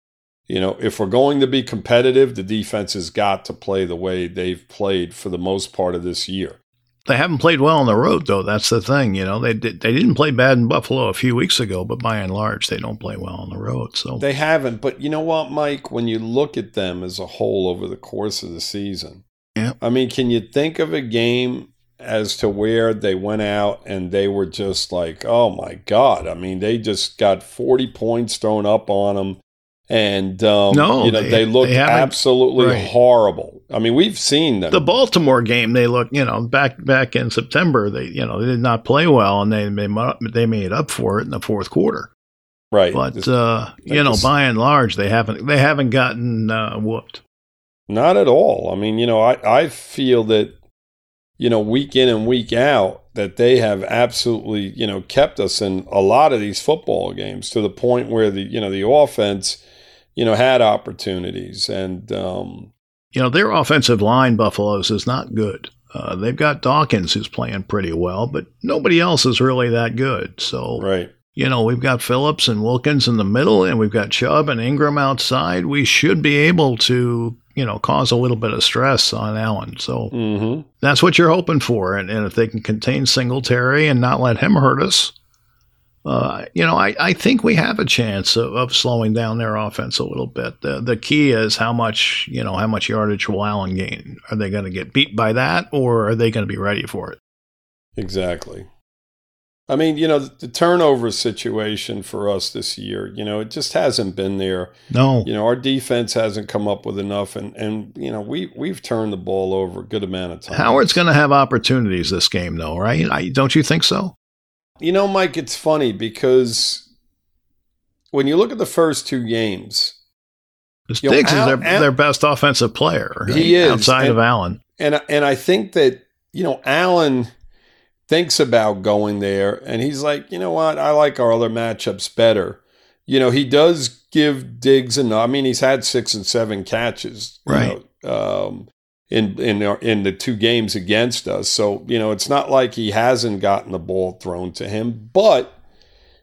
You know, if we're going to be competitive, the defense has got to play the way they've played for the most part of this year. They haven't played well on the road, though. That's the thing. You know, they did, they didn't play bad in Buffalo a few weeks ago, but by and large, they don't play well on the road. So They haven't, but you know what, Mike? When you look at them as a whole over the course of the season. I mean, can you think of a game as to where they went out and they were just like, oh my God. I mean, they just got 40 points thrown up on them and um, No, you know they- they, look they absolutely right. horrible. I mean, we've seen them. The Baltimore game, they look, you know, back back in September, they you know they did not play well, and they they they made up for it in the fourth quarter. right, But Just uh, you know, this- by and large, they haven't they haven't gotten uh, whooped. Not at all. I mean, you know, I I feel that you know week in and week out that they have absolutely you know kept us in a lot of these football games to the point where the you know the offense you know had opportunities and um, You know, their offensive line, Buffalo's, is not good. Uh, they've got Dawkins who's playing pretty well, but nobody else is really that good. So right. You know, we've got Phillips and Wilkins in the middle, and we've got Chubb and Ingram outside. We should be able to, you know, cause a little bit of stress on Allen. So hmm that's what you're hoping for. And, and if they can contain Singletary and not let him hurt us, uh, you know, I, I think we have a chance of, of slowing down their offense a little bit. The the key is how much, you know, how much yardage will Allen gain? Are they going to get beat by that, or are they going to be ready for it? Exactly. I mean, you know, the turnover situation for us this year, you know, it just hasn't been there. No. You know, our defense hasn't come up with enough, and and you know, we we've turned the ball over a good amount of times. Howard's going to have opportunities this game, though, right? I, don't you think so? You know, Mike, it's funny because when you look at the first two games, know, Diggs Al- is their, Al- their best offensive player. right? He is, outside and- of Allen. and and I think that you know Allen thinks about going there, and he's like, you know what, I like our other matchups better. You know, he does give Diggs enough. I mean, he's had six and seven catches, Right. know, um, in in our, in the two games against us. So you know, it's not like he hasn't gotten the ball thrown to him, but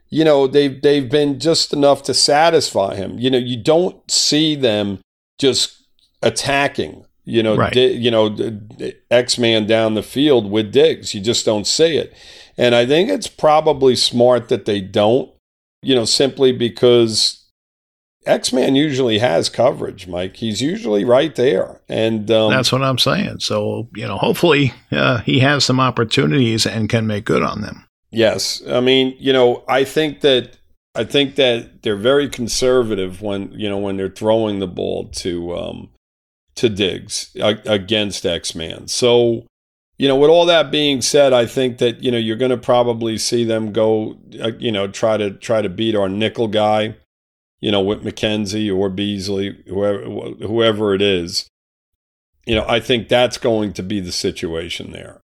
you know they've they've been just enough to satisfy him. You know, you don't see them just attacking. You know, Right. Di- you know, X man down the field with Diggs. You just don't see it, and I think it's probably smart that they don't. You know, simply because X Man usually has coverage, Mike. He's usually right there, and um, That's what I'm saying. So, you know, hopefully uh, he has some opportunities and can make good on them. Yes, I mean, you know, I think that I think that they're very conservative when you know when they're throwing the ball to um, to Diggs against X Man. So, you know, with all that being said, I think that you know you're going to probably see them go, uh, you know, try to try to beat our nickel guy, you know, with McKenzie or Beasley, whoever whoever it is. You know, I think that's going to be the situation there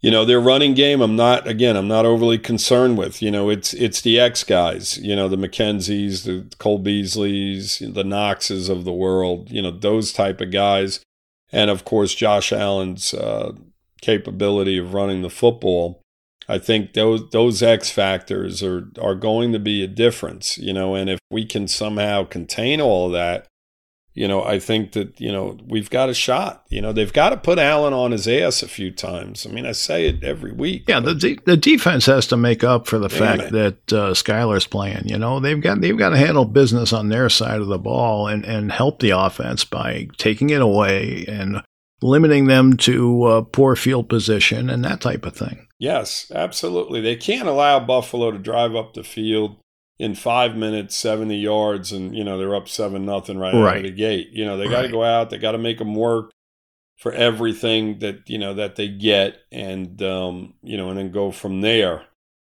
you know their running game i'm not again i'm not overly concerned with you know it's it's the x guys you know the mckenzies the cole beasleys the knoxes of the world you know those type of guys. And of course josh allen's uh, capability of running the football. I think those those x factors are are going to be a difference you know and if we can somehow contain all of that you know, I think that, you know, we've got a shot. You know, they've got to put Allen on his ass a few times. I mean, I say it every week. Yeah, the de- the defense has to make up for the fact it. that uh, Skylar's playing. You know, they've got they've got to handle business on their side of the ball and and help the offense by taking it away and limiting them to uh, poor field position and that type of thing. Yes, absolutely. They can't allow Buffalo to drive up the field in five minutes, 70 yards, and, you know, they're up 7 nothing right, out of the gate. You know, they got to go out, they got to make them work for everything that, you know, that they get and, um, you know, and then go from there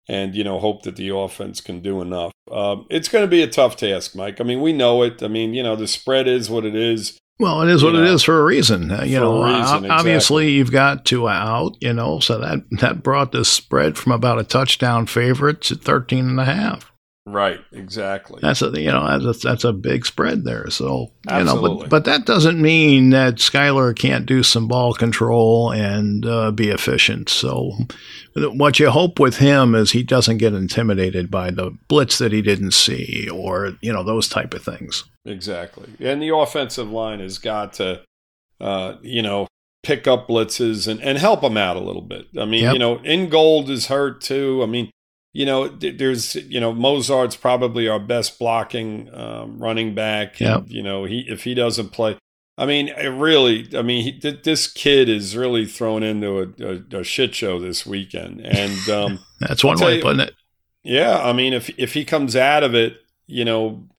and, you know, hope that the offense can do enough. Um, it's going to be a tough task, Mike. I mean, we know it. I mean, you know, the spread is what it is. Well, it is what You it know, is for a reason. Uh, you know, reason, o- obviously you've got two out, you know, so that that brought the spread from about a touchdown favorite to 13 and a half. Right, exactly. That's a you know that's a, that's a big spread there. So you know, Absolutely. but but that doesn't mean that Skylar can't do some ball control and uh, be efficient. So what you hope with him is he doesn't get intimidated by the blitz that he didn't see or you know those type of things. Exactly. And the offensive line has got to, uh, you know, pick up blitzes and, and help him out a little bit. I mean, Yep. you know, Ingold is hurt too. I mean, you know, there's, you know, Mostert's probably our best blocking um, running back. Yep. And, you know, he if he doesn't play, I mean, it really, I mean, he, th- this kid is really thrown into a, a, a shit show this weekend. And, um, That's one way of putting it. yeah, I mean, if if he comes out of it, you know,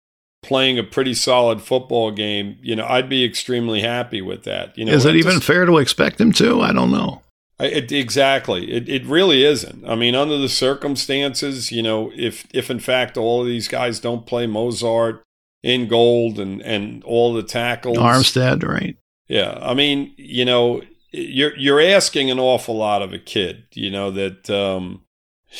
playing a pretty solid football game, you know, I'd be extremely happy with that. You know, Is it even just, fair to expect him to? I don't know. It, exactly. It, it really isn't. I mean, under the circumstances, you know, if if in fact all of these guys don't play Mostert in gold and and all the tackles, Armstead, right? Yeah, I mean, you know, you're you're asking an awful lot of a kid. You know that um,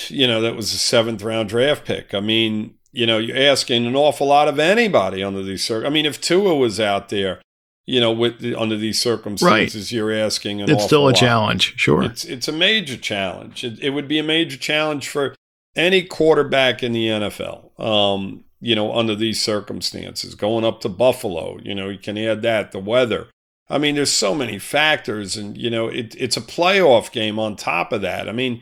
you know that was a seventh round draft pick. I mean, you know, you're asking an awful lot of anybody under these circumstances. I mean, if Tua was out there, you know, with the, under these circumstances, right. you're asking It's still a lot. challenge, sure. It's it's a major challenge. It, it, would be a major challenge for any quarterback in the NFL. Um, you know, under these circumstances, going up to Buffalo, you know, you can add that the weather. I mean, there's so many factors, and you know, it, it's a playoff game on top of that. I mean,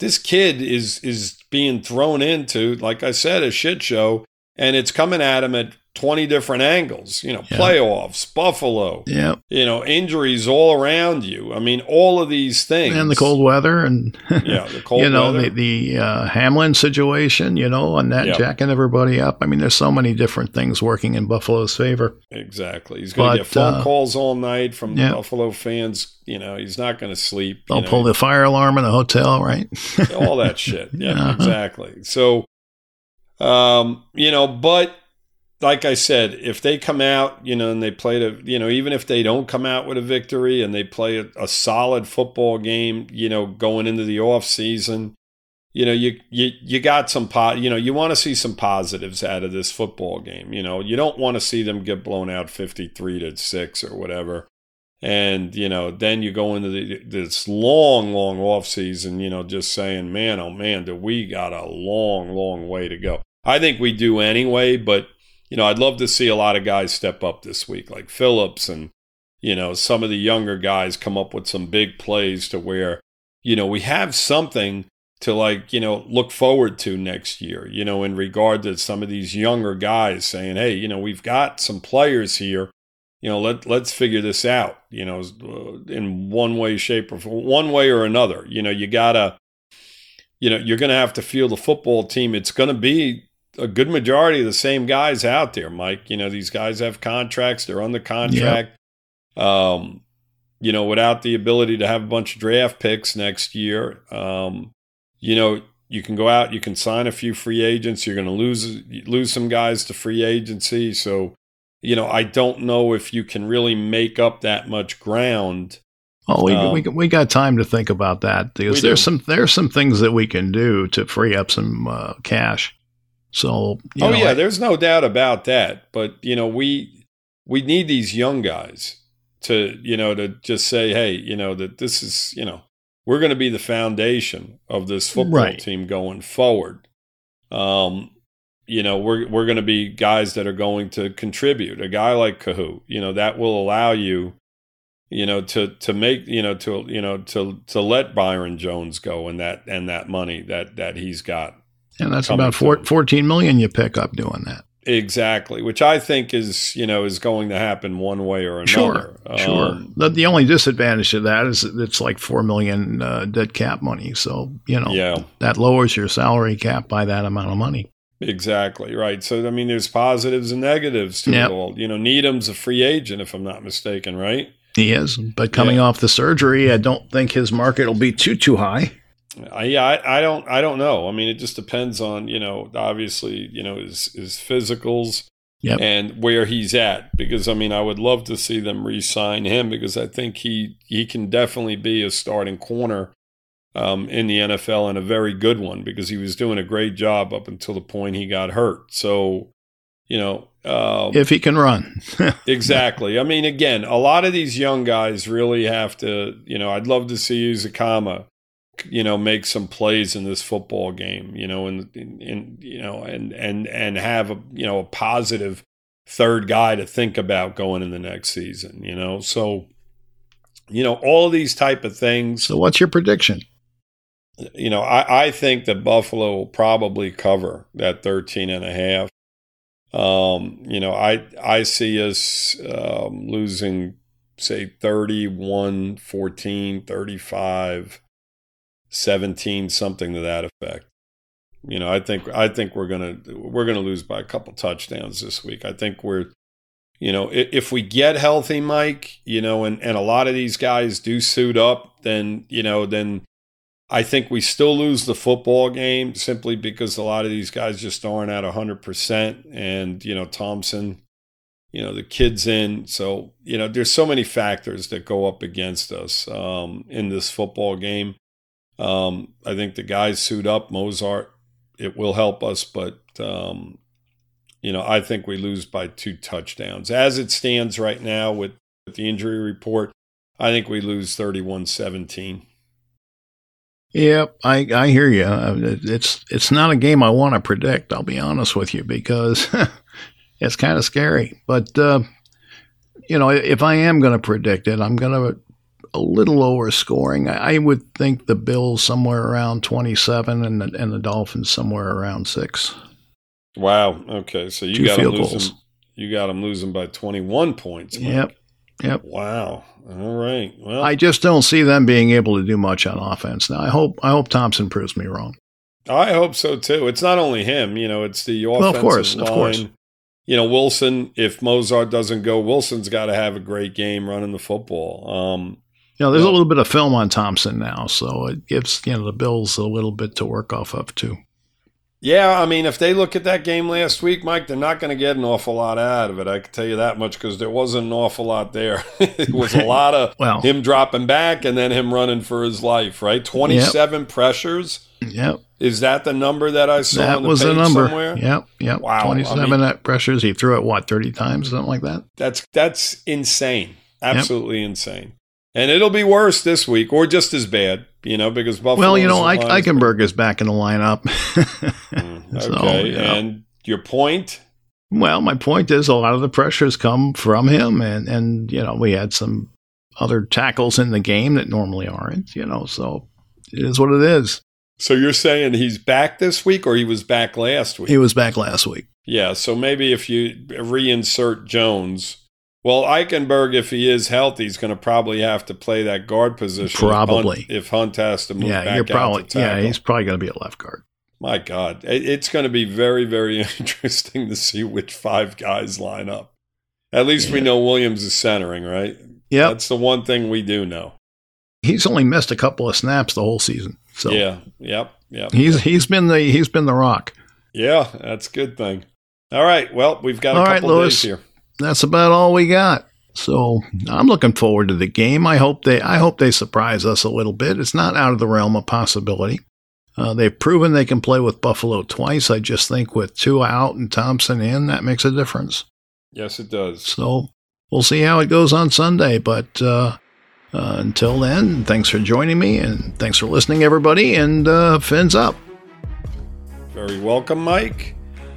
this kid is is being thrown into, like I said, a shit show, and it's coming at him at 20 different angles, you know, yeah. playoffs, Buffalo, yeah, you know, injuries all around you. I mean, all of these things. And the cold weather and, yeah, the cold you know, weather. the, the uh, Hamlin situation, you know, and that jacking everybody up. I mean, there's so many different things working in Buffalo's favor. Exactly. He's going to get phone uh, calls all night from yeah. Buffalo fans. You know, he's not going to sleep. They'll know. pull the fire alarm in the hotel, right? all that shit. Yeah, uh-huh. exactly. So, um, you know, but like I said, if they come out, you know, and they play the, you know, even if they don't come out with a victory and they play a, a solid football game, you know, going into the off season, you know, you you you got some po- you know, you want to see some positives out of this football game. You know, you don't want to see them get blown out fifty three to six or whatever. And you know, then you go into the, this long, long off season. You know, just saying, man, oh man, do we got a long, long way to go? I think we do anyway, but you know, I'd love to see a lot of guys step up this week, like Phillips and, you know, some of the younger guys come up with some big plays to where, you know, we have something to like, you know, look forward to next year, you know, in regard to some of these younger guys saying, hey, you know, we've got some players here. You know, let let's figure this out. You know, uh, in one way, shape, or one way or another. You know, you gotta, you know, you're gonna have to feel the football team. It's gonna be a good majority of the same guys out there, Mike. You know, these guys have contracts, they're on the contract. Yep. Um, you know, without the ability to have a bunch of draft picks next year, um, you know, you can go out, you can sign a few free agents. You're going to lose lose some guys to free agency. So, you know, I don't know if you can really make up that much ground. Oh, we, um, we we got time to think about that because there's do. some there's some things that we can do to free up some uh, cash. So, oh know, yeah, I, there's no doubt about that. But you know, we we need these young guys to you know to just say, hey, you know that this is you know we're going to be the foundation of this football right. team going forward. Um, you know, we're we're going to be guys that are going to contribute. A guy like Kohou, you know, that will allow you, you know, to to make you know to you know to to let Byron Jones go and that and that money that that he's got and that's about four, 14 million you pick up doing that. Exactly, which I think is you know is going to happen one way or another. Sure, um, sure. The, the, only disadvantage to that is it's like four million uh, dead cap money. So you know, yeah. that lowers your salary cap by that amount of money. Exactly right. So I mean, there's positives and negatives to yep. it all. You know, Needham's a free agent, if I'm not mistaken, right? He is, but coming yeah. off the surgery, I don't think his market will be too too high. I, yeah, I, I, don't, I don't know. I mean, it just depends on you know, obviously, you know, his his physicals yep. and where he's at. Because I mean, I would love to see them re-sign him because I think he he can definitely be a starting corner um, in the NFL and a very good one because he was doing a great job up until the point he got hurt. So, you know, um, if he can run, exactly. I mean, again, a lot of these young guys really have to. You know, I'd love to see Ezukanma you know make some plays in this football game you know and, and you know and and and have a you know a positive third guy to think about going in the next season you know? So you know all these type of things so what's your prediction? You know i i think that buffalo will probably cover that 13 and a half. Um you know i i see us um, losing say 31 14 35 17, something to that effect. You know, I think I think we're gonna we're gonna lose by a couple touchdowns this week. I think we're, you know, if, we get healthy, Mike, you know, and and a lot of these guys do suit up, then you know, then I think we still lose the football game simply because a lot of these guys just aren't at hundred percent, and you know, Thompson, you know, the kid's in, so you know, there's so many factors that go up against us um, in this football game. Um, I think the guys suit up. Mostert, it will help us, but um, you know, I think we lose by two touchdowns. As it stands right now with, with the injury report, I think we lose 31-17. Yep, I I hear you. It's it's not a game I want to predict. I'll be honest with you because it's kind of scary. But uh, you know, if I am going to predict it, I'm going to a little lower scoring. I would think the Bills somewhere around 27 and the, and the Dolphins somewhere around six. Wow. Okay. So you got them losing. You got them losing by 21 points. Mike. Yep. Yep. Wow. All right. Well, I just don't see them being able to do much on offense. Now, I hope I hope Thompson proves me wrong. I hope so too. It's not only him. You know, it's the offensive well, of course, line. Of course. You know, Wilson. If Mostert doesn't go, Wilson's got to have a great game running the football. Um, you know, there's a little bit of film on Thompson now, so it gives you know the Bills a little bit to work off of too. Yeah, I mean, if they look at that game last week, Mike, they're not going to get an awful lot out of it. I can tell you that much because there wasn't an awful lot there. it was a lot of well, him dropping back and then him running for his life. Right, twenty-seven yep. pressures. Yep. Is that the number that I saw? That the was the number. Somewhere? Yep. Yep. Wow. Twenty-seven I mean, pressures. He threw it what thirty times, something like that. That's that's insane. Absolutely yep. insane and it'll be worse this week, or just as bad, you know, because Buffalo. Well, you know, Eichenberg is back in the lineup. mm, okay, so, you know. and your point? Well, my point is a lot of the pressures come from him, and and you know we had some other tackles in the game that normally aren't, you know, so it is what it is. So you're saying he's back this week, or he was back last week? He was back last week. Yeah, so maybe if you reinsert Jones well, Eichenberg, if he is healthy, is going to probably have to play that guard position. Probably, if Hunt, if Hunt has to move yeah, back you're probably, Yeah, he's probably going to be a left guard. My God, it's going to be very, very interesting to see which five guys line up. At least yeah. we know Williams is centering, right? Yeah, that's the one thing we do know. He's only missed a couple of snaps the whole season. So yeah, yep, yep. He's he's been the he's been the rock. Yeah, that's a good thing. All right, well, we've got a couple right, days here that's about all we got. So I'm looking forward to the game. I hope they I hope they surprise us a little bit. It's not out of the realm of possibility. Uh, they've proven they can play with Buffalo twice. I just think with two out and Thompson in, that makes a difference. Yes, it does. So we'll see how it goes on Sunday. But uh, uh, until then, thanks for joining me and thanks for listening, everybody. And uh, fins up. Very welcome, Mike.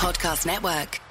Podcast Network.